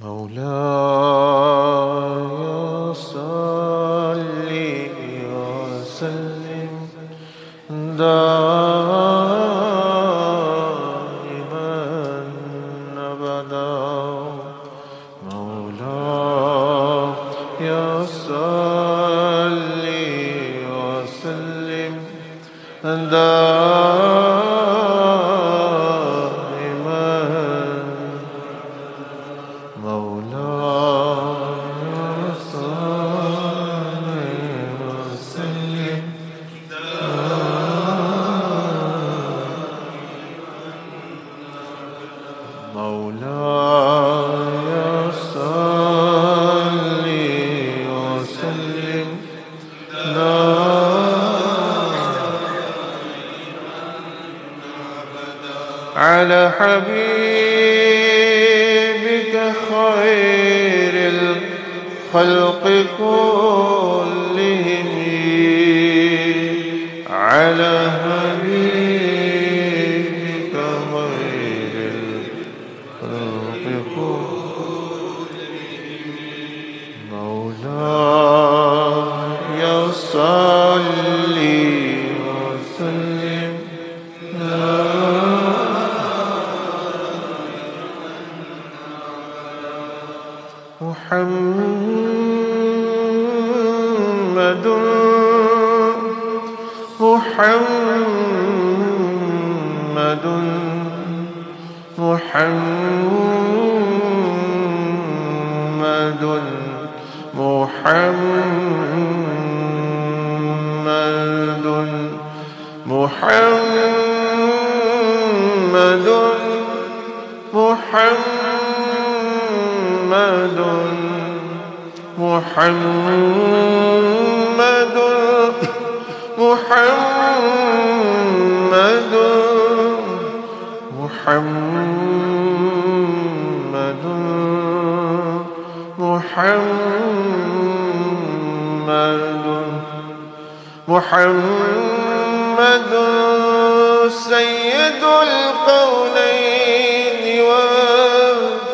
Mawla حبيبك خير الخلق. محمد محمد محمد محمد محمد محمد محمد. محمد سيد القولين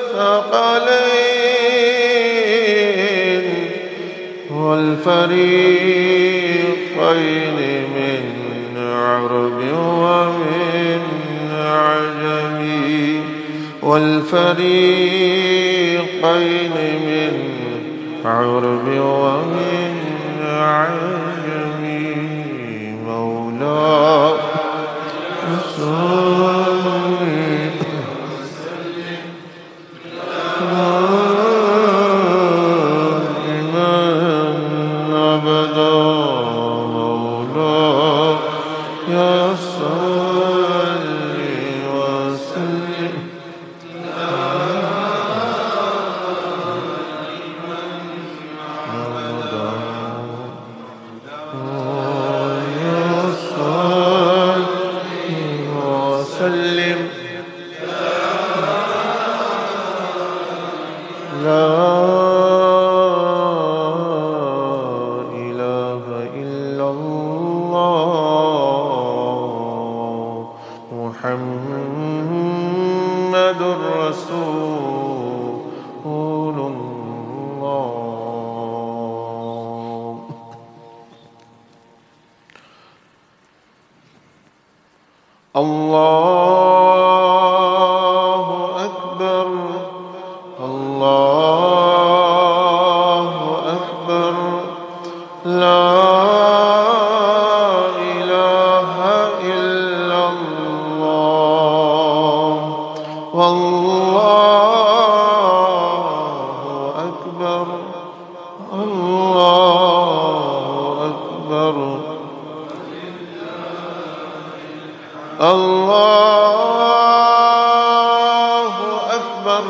والثقلين والفريقين من عرب ومن عجم والفريقين من عرب ومن Allah. الله أكبر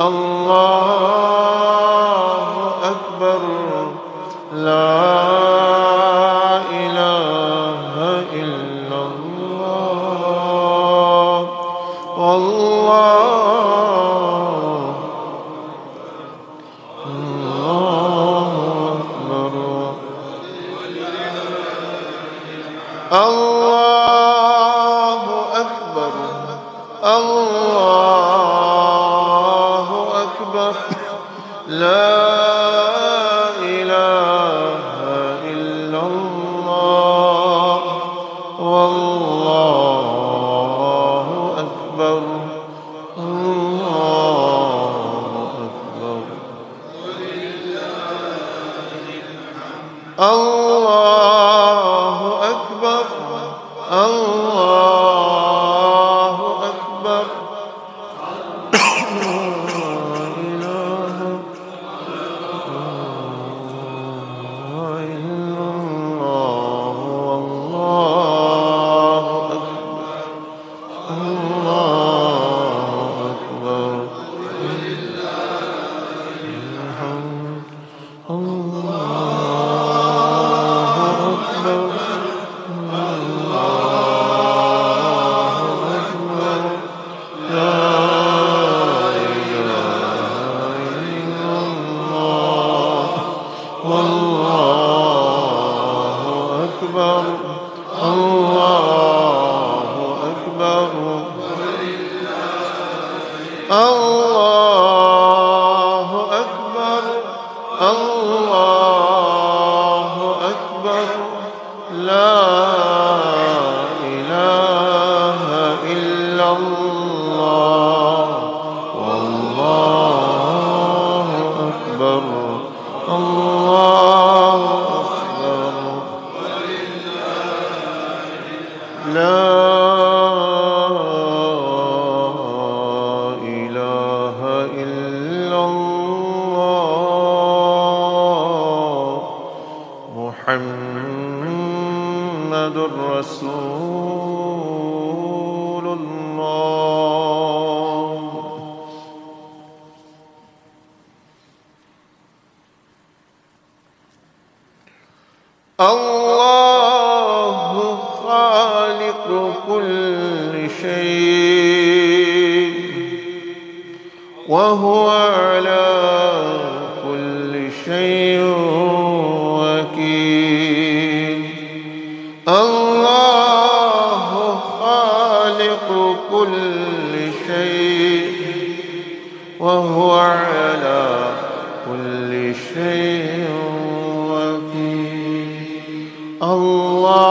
الله الله الله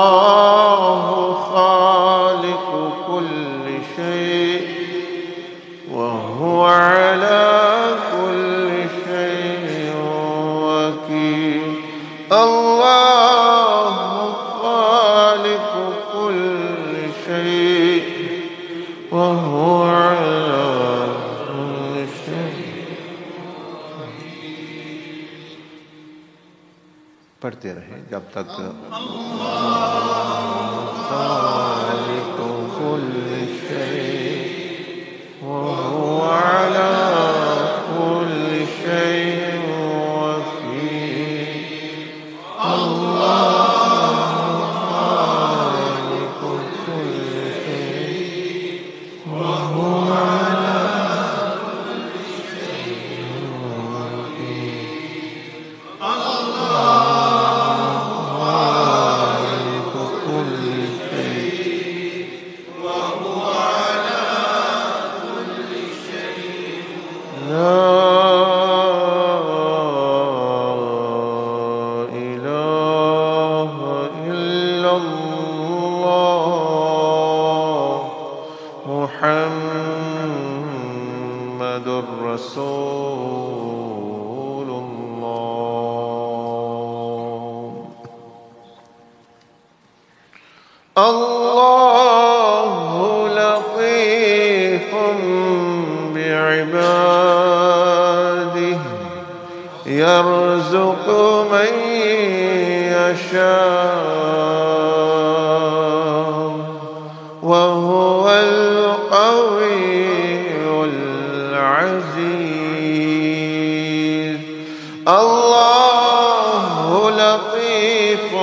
الله لطيف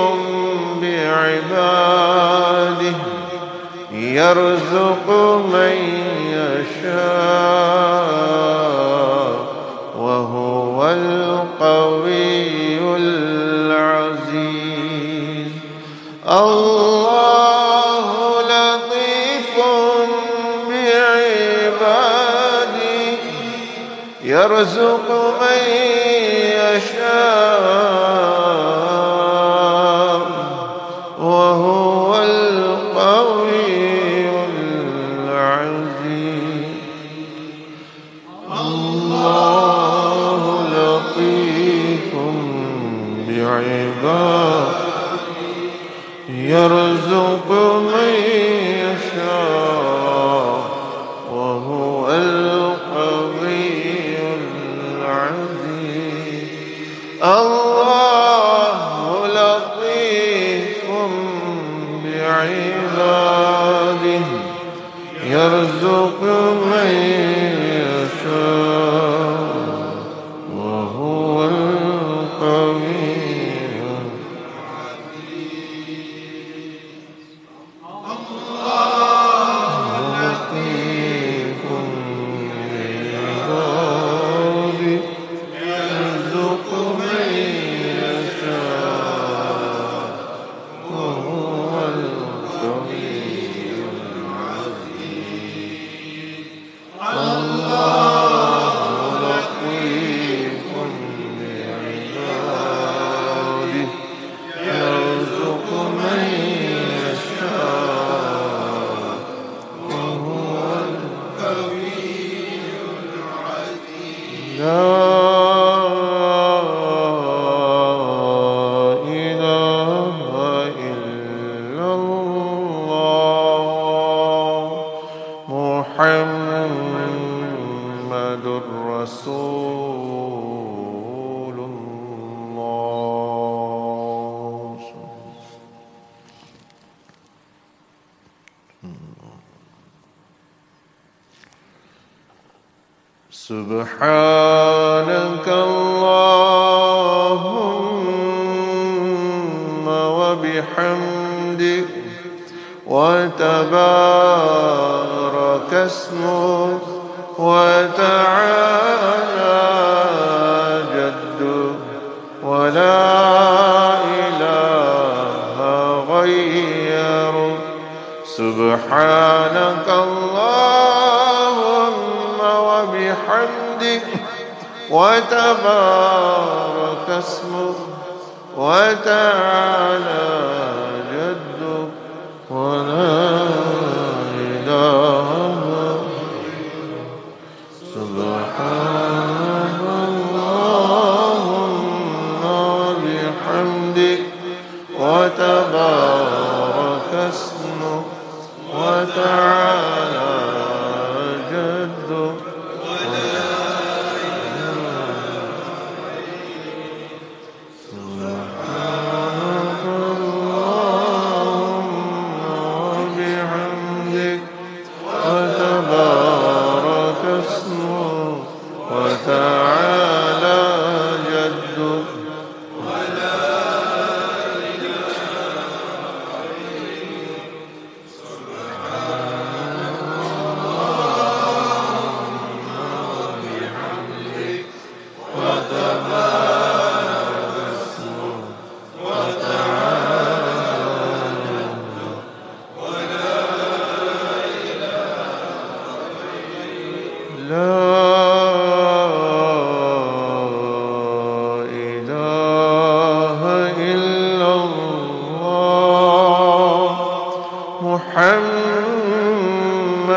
بعباده يرزق من يشاء وهو القوي العزيز. الله لطيف بعباده يرزق سبحانك اللهم وبحمدك وتبارك اسمك وتعالى جدك ولا إله غيرك. سبحانك اللهم وتبارك اسمه وتعالى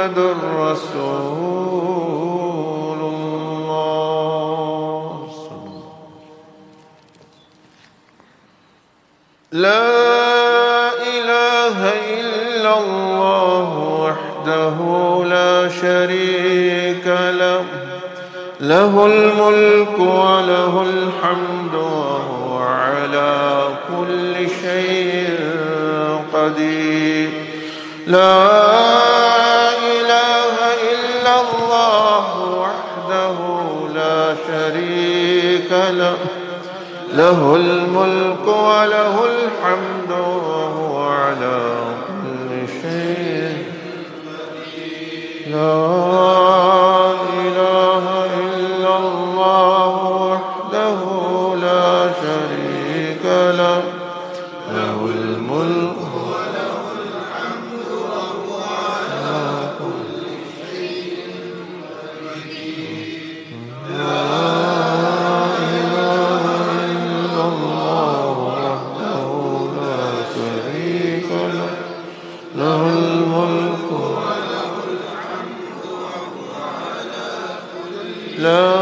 محمد رسول شريك له. له الملك وله الحمد وهو على كل شيء قدير. له الملك وله الحمد وهو على كل شيء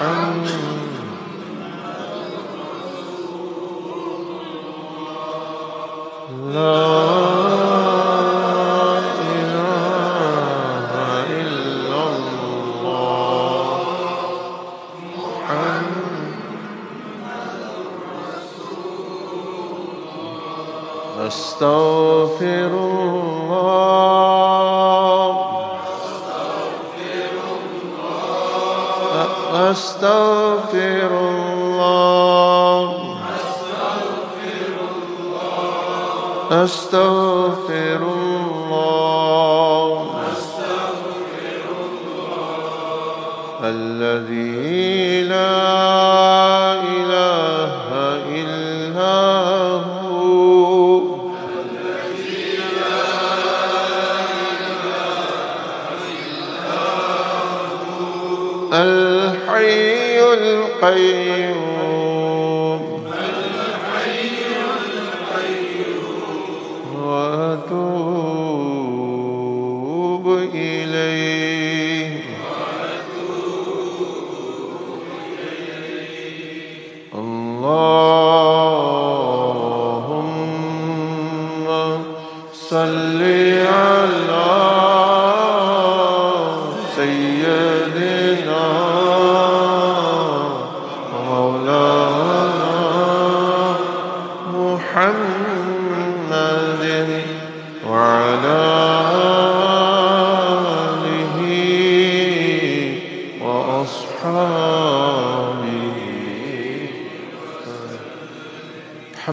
Oh. أستغفر الله. أستغفر الله الذي لا